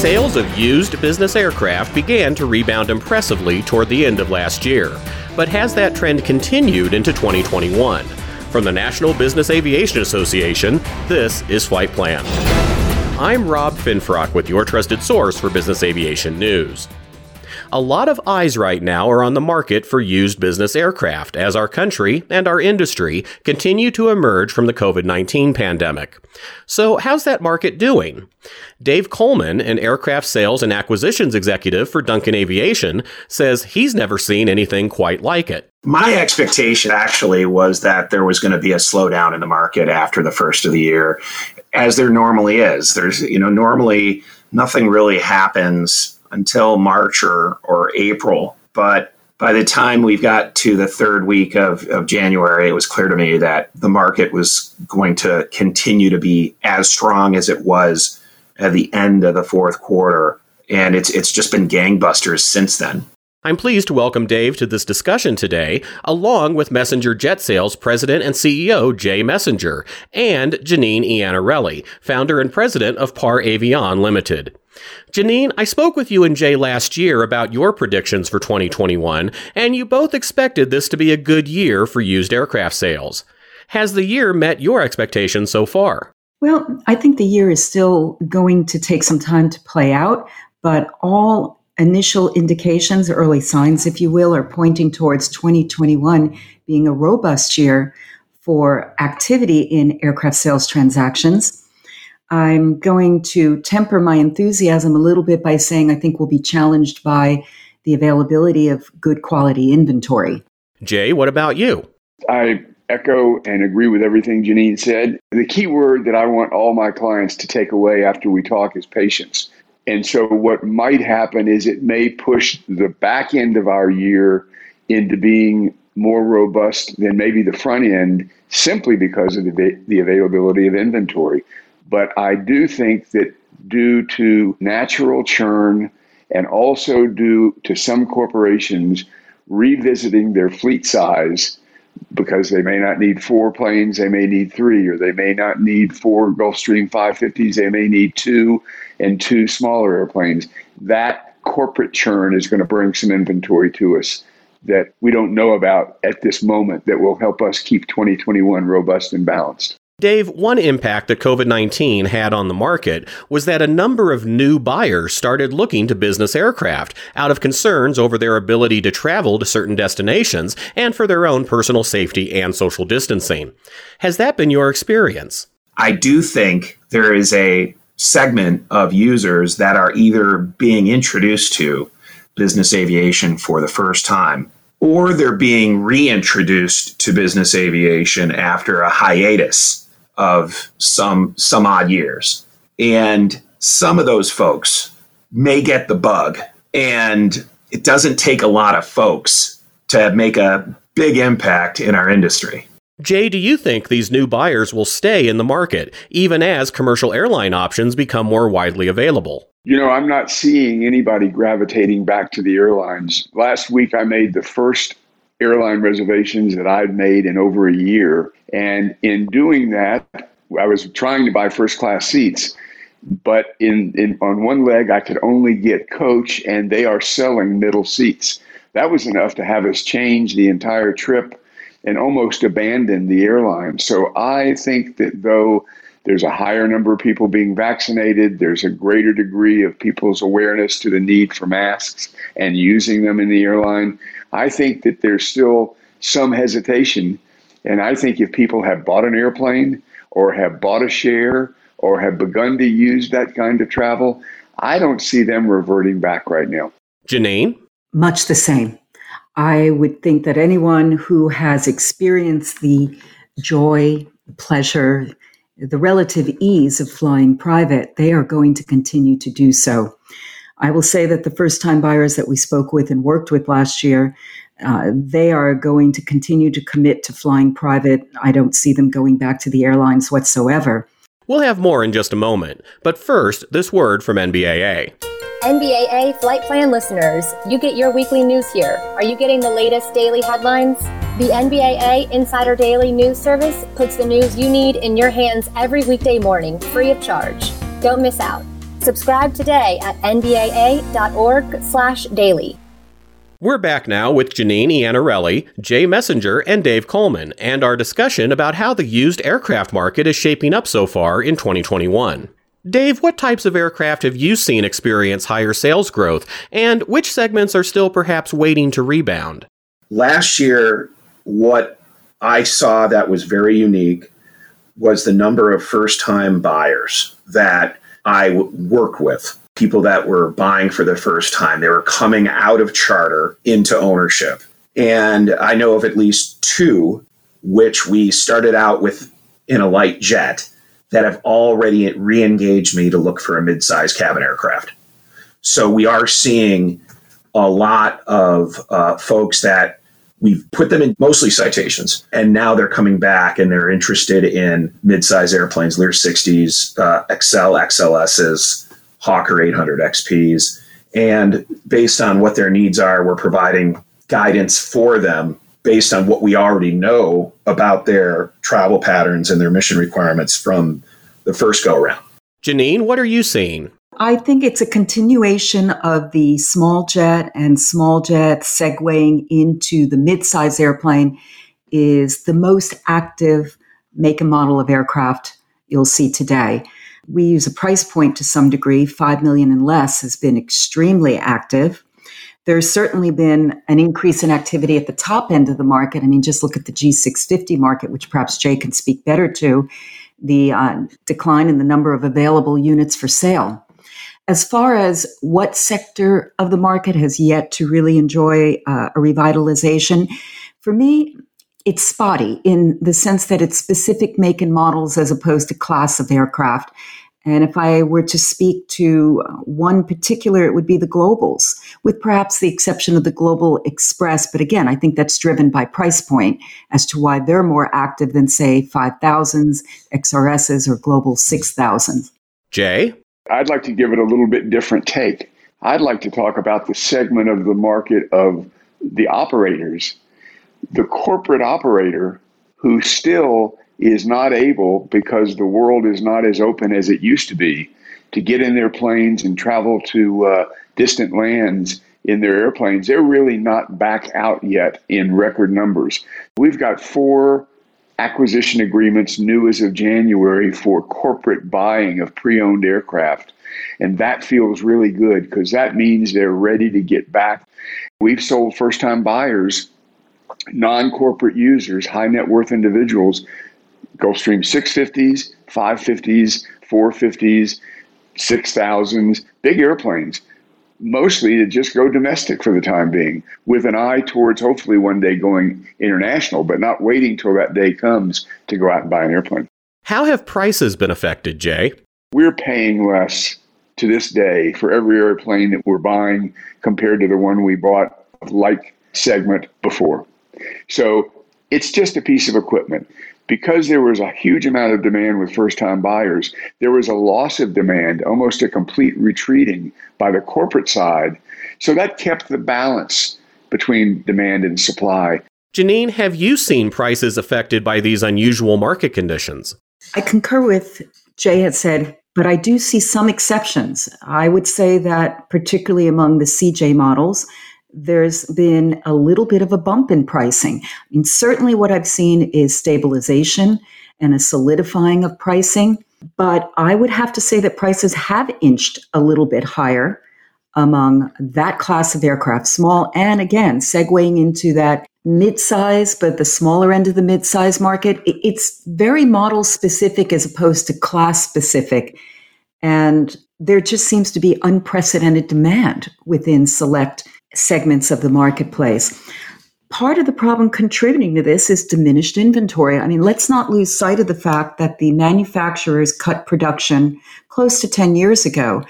Sales of used business aircraft began to rebound impressively toward the end of last year. But has that trend continued into 2021? From the National Business Aviation Association, this is Flight Plan. I'm Rob Finfrock with your trusted source for business aviation news. A lot of eyes right now are on the market for used business aircraft as our country and our industry continue to emerge from the COVID 19 pandemic. So, how's that market doing? Dave Coleman, an aircraft sales and acquisitions executive for Duncan Aviation, says he's never seen anything quite like it. My expectation actually was that there was going to be a slowdown in the market after the first of the year, as there normally is. There's, you know, normally nothing really happens until March or, or April. But by the time we got to the third week of, of January, it was clear to me that the market was going to continue to be as strong as it was at the end of the fourth quarter. And it's, it's just been gangbusters since then. I'm pleased to welcome Dave to this discussion today, along with Messenger Jet Sales President and CEO Jay Messenger, and Janine Iannarelli, founder and president of Par Avion Limited. Janine, I spoke with you and Jay last year about your predictions for 2021, and you both expected this to be a good year for used aircraft sales. Has the year met your expectations so far? Well, I think the year is still going to take some time to play out, but all initial indications, early signs, if you will, are pointing towards 2021 being a robust year for activity in aircraft sales transactions. I'm going to temper my enthusiasm a little bit by saying I think we'll be challenged by the availability of good quality inventory. Jay, what about you? I echo and agree with everything Janine said. The key word that I want all my clients to take away after we talk is patience. And so, what might happen is it may push the back end of our year into being more robust than maybe the front end simply because of the, the availability of inventory. But I do think that due to natural churn and also due to some corporations revisiting their fleet size because they may not need four planes, they may need three, or they may not need four Gulfstream 550s, they may need two and two smaller airplanes. That corporate churn is going to bring some inventory to us that we don't know about at this moment that will help us keep 2021 robust and balanced. Dave, one impact that COVID 19 had on the market was that a number of new buyers started looking to business aircraft out of concerns over their ability to travel to certain destinations and for their own personal safety and social distancing. Has that been your experience? I do think there is a segment of users that are either being introduced to business aviation for the first time or they're being reintroduced to business aviation after a hiatus of some some odd years. And some of those folks may get the bug. And it doesn't take a lot of folks to make a big impact in our industry. Jay, do you think these new buyers will stay in the market, even as commercial airline options become more widely available? You know, I'm not seeing anybody gravitating back to the airlines. Last week, I made the first airline reservations that I'd made in over a year. And in doing that, I was trying to buy first class seats, but in, in on one leg I could only get coach, and they are selling middle seats. That was enough to have us change the entire trip and almost abandon the airline. So I think that though there's a higher number of people being vaccinated, there's a greater degree of people's awareness to the need for masks and using them in the airline. I think that there's still some hesitation. And I think if people have bought an airplane or have bought a share or have begun to use that kind of travel, I don't see them reverting back right now. Janine? Much the same. I would think that anyone who has experienced the joy, pleasure, the relative ease of flying private, they are going to continue to do so. I will say that the first time buyers that we spoke with and worked with last year, uh, they are going to continue to commit to flying private. I don't see them going back to the airlines whatsoever. We'll have more in just a moment, but first, this word from NBAA. NBAA Flight Plan listeners, you get your weekly news here. Are you getting the latest daily headlines? The NBAA Insider Daily News Service puts the news you need in your hands every weekday morning, free of charge. Don't miss out. Subscribe today at nbaa.org/daily. We're back now with Janine Iannarelli, Jay Messenger, and Dave Coleman, and our discussion about how the used aircraft market is shaping up so far in 2021. Dave, what types of aircraft have you seen experience higher sales growth, and which segments are still perhaps waiting to rebound? Last year, what I saw that was very unique was the number of first time buyers that I work with. People that were buying for the first time. They were coming out of charter into ownership. And I know of at least two, which we started out with in a light jet that have already re-engaged me to look for a mid-sized cabin aircraft. So we are seeing a lot of uh, folks that we've put them in mostly citations, and now they're coming back and they're interested in mid-sized airplanes, Lear 60s, uh, XL XLSs, Hawker 800 XPs, and based on what their needs are, we're providing guidance for them based on what we already know about their travel patterns and their mission requirements from the first go around. Janine, what are you seeing? I think it's a continuation of the small jet and small jet segueing into the mid-size airplane is the most active make and model of aircraft you'll see today. We use a price point to some degree, 5 million and less has been extremely active. There's certainly been an increase in activity at the top end of the market. I mean, just look at the G650 market, which perhaps Jay can speak better to, the uh, decline in the number of available units for sale. As far as what sector of the market has yet to really enjoy uh, a revitalization, for me, it's spotty in the sense that it's specific make and models as opposed to class of aircraft. And if I were to speak to one particular, it would be the globals, with perhaps the exception of the Global Express. But again, I think that's driven by price point as to why they're more active than, say, 5000s, XRSs, or Global 6000s. Jay? I'd like to give it a little bit different take. I'd like to talk about the segment of the market of the operators, the corporate operator who still is not able, because the world is not as open as it used to be, to get in their planes and travel to uh, distant lands in their airplanes. They're really not back out yet in record numbers. We've got four acquisition agreements new as of January for corporate buying of pre owned aircraft. And that feels really good because that means they're ready to get back. We've sold first time buyers, non corporate users, high net worth individuals Gulfstream 650s, 550s, 450s, 6000s, big airplanes, mostly to just go domestic for the time being, with an eye towards hopefully one day going international, but not waiting till that day comes to go out and buy an airplane. How have prices been affected, Jay? We're paying less to this day for every airplane that we're buying compared to the one we bought like segment before. So it's just a piece of equipment because there was a huge amount of demand with first time buyers, there was a loss of demand, almost a complete retreating by the corporate side. So that kept the balance between demand and supply. Janine, have you seen prices affected by these unusual market conditions? I concur with Jay had said, but I do see some exceptions. I would say that, particularly among the CJ models, there's been a little bit of a bump in pricing. I mean, certainly what I've seen is stabilization and a solidifying of pricing. But I would have to say that prices have inched a little bit higher among that class of aircraft, small and again, segueing into that mid-size, but the smaller end of the mid-size market. It's very model specific as opposed to class specific. And there just seems to be unprecedented demand within select segments of the marketplace. Part of the problem contributing to this is diminished inventory. I mean, let's not lose sight of the fact that the manufacturers cut production close to 10 years ago.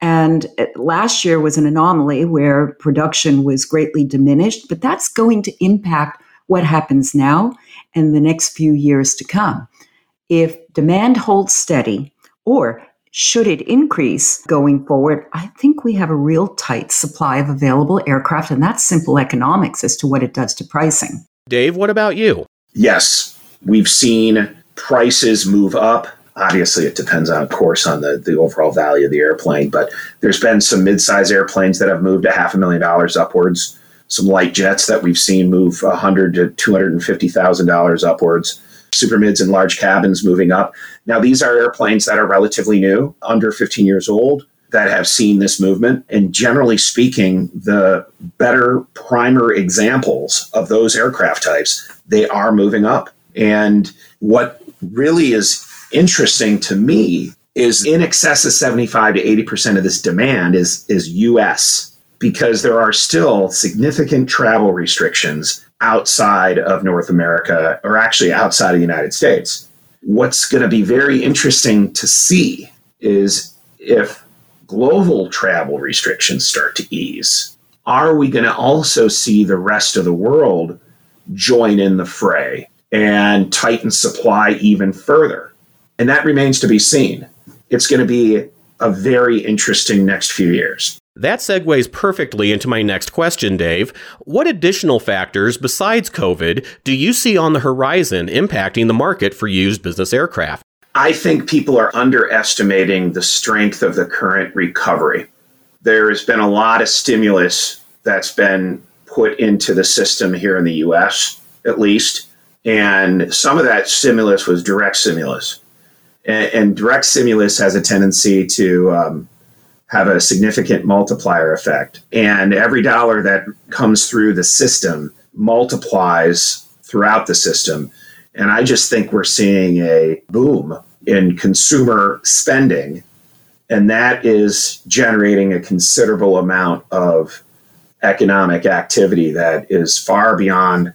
And uh, last year was an anomaly where production was greatly diminished, but that's going to impact what happens now and the next few years to come. If demand holds steady, or should it increase going forward, I think we have a real tight supply of available aircraft, and that's simple economics as to what it does to pricing. Dave, what about you? Yes, we've seen prices move up obviously it depends on of course on the, the overall value of the airplane but there's been some mid-size airplanes that have moved a half a million dollars upwards some light jets that we've seen move 100 to 250000 dollars upwards super mids and large cabins moving up. Now these are airplanes that are relatively new under 15 years old that have seen this movement. And generally speaking the better primer examples of those aircraft types they are moving up. And what really is interesting to me is in excess of 75 to 80% of this demand is, is US because there are still significant travel restrictions outside of North America or actually outside of the United States. What's going to be very interesting to see is if global travel restrictions start to ease, are we going to also see the rest of the world join in the fray and tighten supply even further? And that remains to be seen. It's going to be a very interesting next few years. That segues perfectly into my next question, Dave. What additional factors besides COVID do you see on the horizon impacting the market for used business aircraft? I think people are underestimating the strength of the current recovery. There has been a lot of stimulus that's been put into the system here in the US, at least. And some of that stimulus was direct stimulus and, and direct stimulus has a tendency to um, have a significant multiplier effect. And every dollar that comes through the system multiplies throughout the system. And I just think we're seeing a boom in consumer spending. And that is generating a considerable amount of economic activity that is far beyond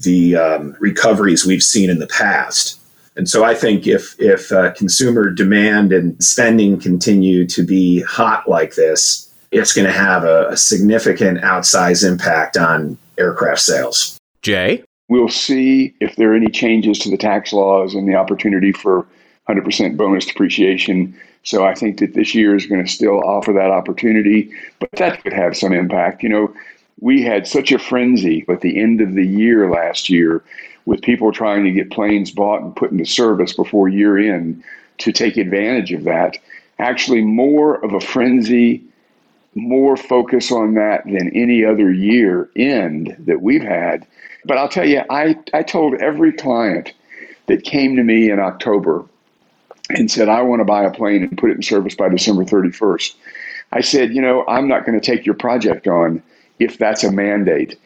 the um, recoveries we've seen in the past. And so I think if if uh, consumer demand and spending continue to be hot like this, it's going to have a, a significant outsized impact on aircraft sales. Jay, we'll see if there are any changes to the tax laws and the opportunity for 100% bonus depreciation. So I think that this year is going to still offer that opportunity, but that could have some impact. You know, we had such a frenzy at the end of the year last year with people trying to get planes bought and put into service before year end to take advantage of that. Actually, more of a frenzy, more focus on that than any other year end that we've had. But I'll tell you, I, I told every client that came to me in October and said, I want to buy a plane and put it in service by December 31st. I said, you know, I'm not going to take your project on if that's a mandate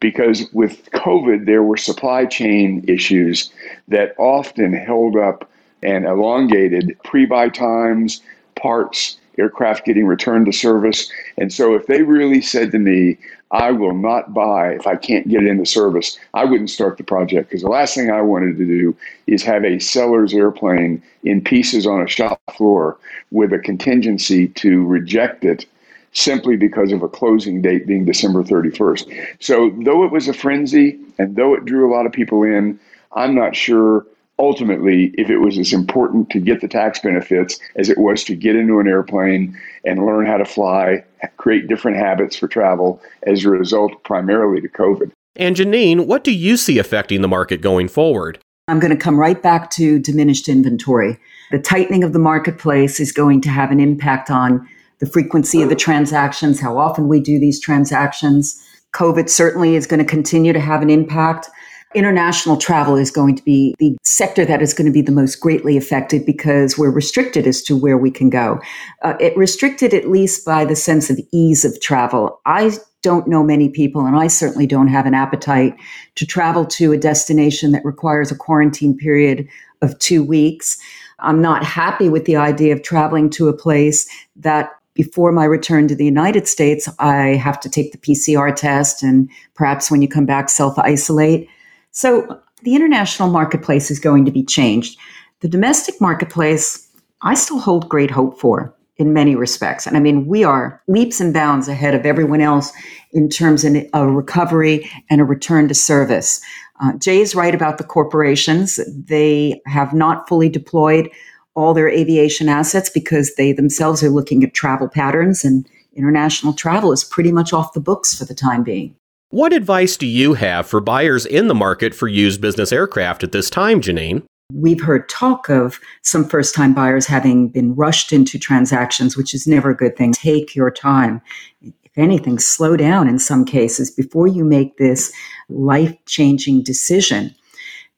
because with COVID, there were supply chain issues that often held up and elongated pre buy times, parts, aircraft getting returned to service. And so, if they really said to me, I will not buy if I can't get it into service, I wouldn't start the project because the last thing I wanted to do is have a seller's airplane in pieces on a shop floor with a contingency to reject it simply because of a closing date being December 31st. So, though it was a frenzy and though it drew a lot of people in, I'm not sure ultimately if it was as important to get the tax benefits as it was to get into an airplane and learn how to fly, create different habits for travel as a result primarily to COVID. And Janine, what do you see affecting the market going forward? I'm going to come right back to diminished inventory. The tightening of the marketplace is going to have an impact on the frequency of the transactions, how often we do these transactions. COVID certainly is going to continue to have an impact. International travel is going to be the sector that is going to be the most greatly affected because we're restricted as to where we can go. Uh, it restricted at least by the sense of ease of travel. I don't know many people, and I certainly don't have an appetite to travel to a destination that requires a quarantine period of two weeks. I'm not happy with the idea of traveling to a place that before my return to the United States, I have to take the PCR test and perhaps when you come back, self isolate. So the international marketplace is going to be changed. The domestic marketplace, I still hold great hope for in many respects. And I mean, we are leaps and bounds ahead of everyone else in terms of a recovery and a return to service. Uh, Jay is right about the corporations. They have not fully deployed all their aviation assets because they themselves are looking at travel patterns and international travel is pretty much off the books for the time being. What advice do you have for buyers in the market for used business aircraft at this time, Janine? We've heard talk of some first time buyers having been rushed into transactions, which is never a good thing. Take your time. If anything, slow down in some cases before you make this life changing decision.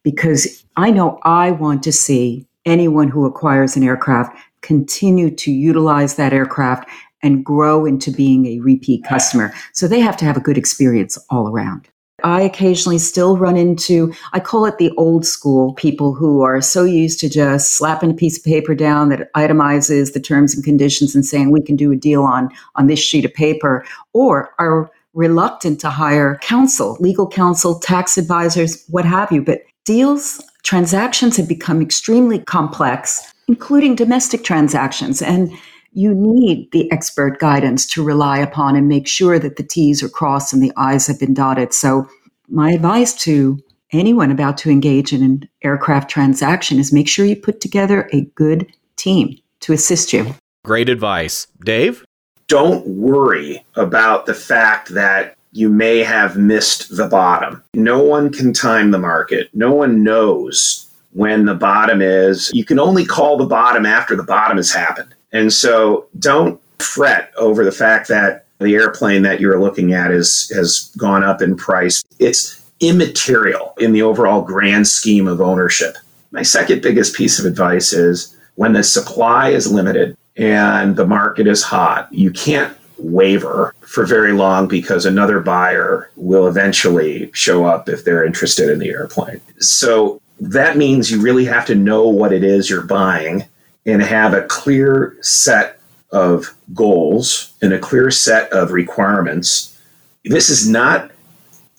Because I know I want to see anyone who acquires an aircraft continue to utilize that aircraft and grow into being a repeat customer. So they have to have a good experience all around. I occasionally still run into, I call it the old school people who are so used to just slapping a piece of paper down that itemizes the terms and conditions and saying we can do a deal on, on this sheet of paper, or are reluctant to hire counsel, legal counsel, tax advisors, what have you. But deals, transactions have become extremely complex, including domestic transactions. And you need the expert guidance to rely upon and make sure that the T's are crossed and the I's have been dotted. So, my advice to anyone about to engage in an aircraft transaction is make sure you put together a good team to assist you. Great advice. Dave? Don't worry about the fact that you may have missed the bottom. No one can time the market, no one knows when the bottom is. You can only call the bottom after the bottom has happened. And so don't fret over the fact that the airplane that you're looking at is has gone up in price. It's immaterial in the overall grand scheme of ownership. My second biggest piece of advice is when the supply is limited and the market is hot, you can't waver for very long because another buyer will eventually show up if they're interested in the airplane. So that means you really have to know what it is you're buying and have a clear set of goals and a clear set of requirements. This is not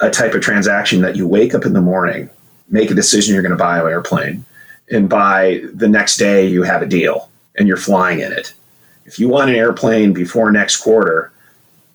a type of transaction that you wake up in the morning, make a decision you're going to buy an airplane, and by the next day you have a deal and you're flying in it. If you want an airplane before next quarter,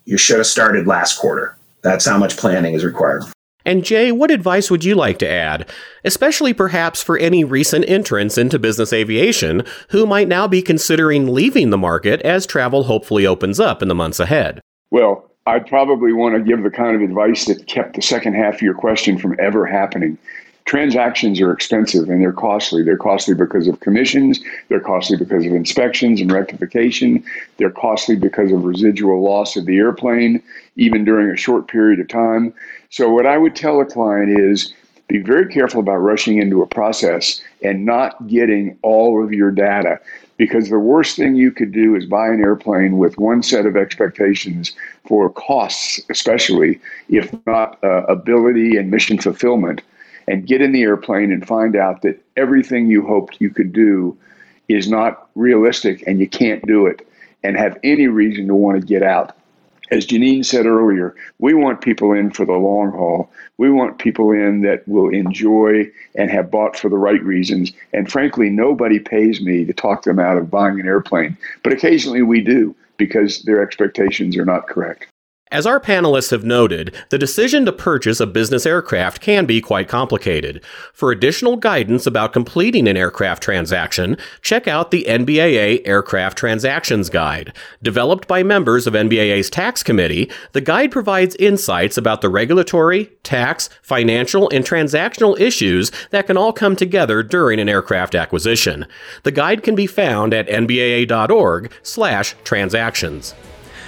you should have started last quarter. That's how much planning is required. And Jay, what advice would you like to add, especially perhaps for any recent entrants into business aviation who might now be considering leaving the market as travel hopefully opens up in the months ahead? Well, I'd probably want to give the kind of advice that kept the second half of your question from ever happening. Transactions are expensive and they're costly. They're costly because of commissions, they're costly because of inspections and rectification, they're costly because of residual loss of the airplane, even during a short period of time. So, what I would tell a client is be very careful about rushing into a process and not getting all of your data because the worst thing you could do is buy an airplane with one set of expectations for costs, especially if not uh, ability and mission fulfillment, and get in the airplane and find out that everything you hoped you could do is not realistic and you can't do it and have any reason to want to get out as Janine said earlier, we want people in for the long haul. We want people in that will enjoy and have bought for the right reasons. And frankly, nobody pays me to talk them out of buying an airplane. But occasionally we do because their expectations are not correct. As our panelists have noted, the decision to purchase a business aircraft can be quite complicated. For additional guidance about completing an aircraft transaction, check out the NBAA Aircraft Transactions Guide. Developed by members of NBAA's tax committee, the guide provides insights about the regulatory, tax, financial, and transactional issues that can all come together during an aircraft acquisition. The guide can be found at nbaa.org/transactions.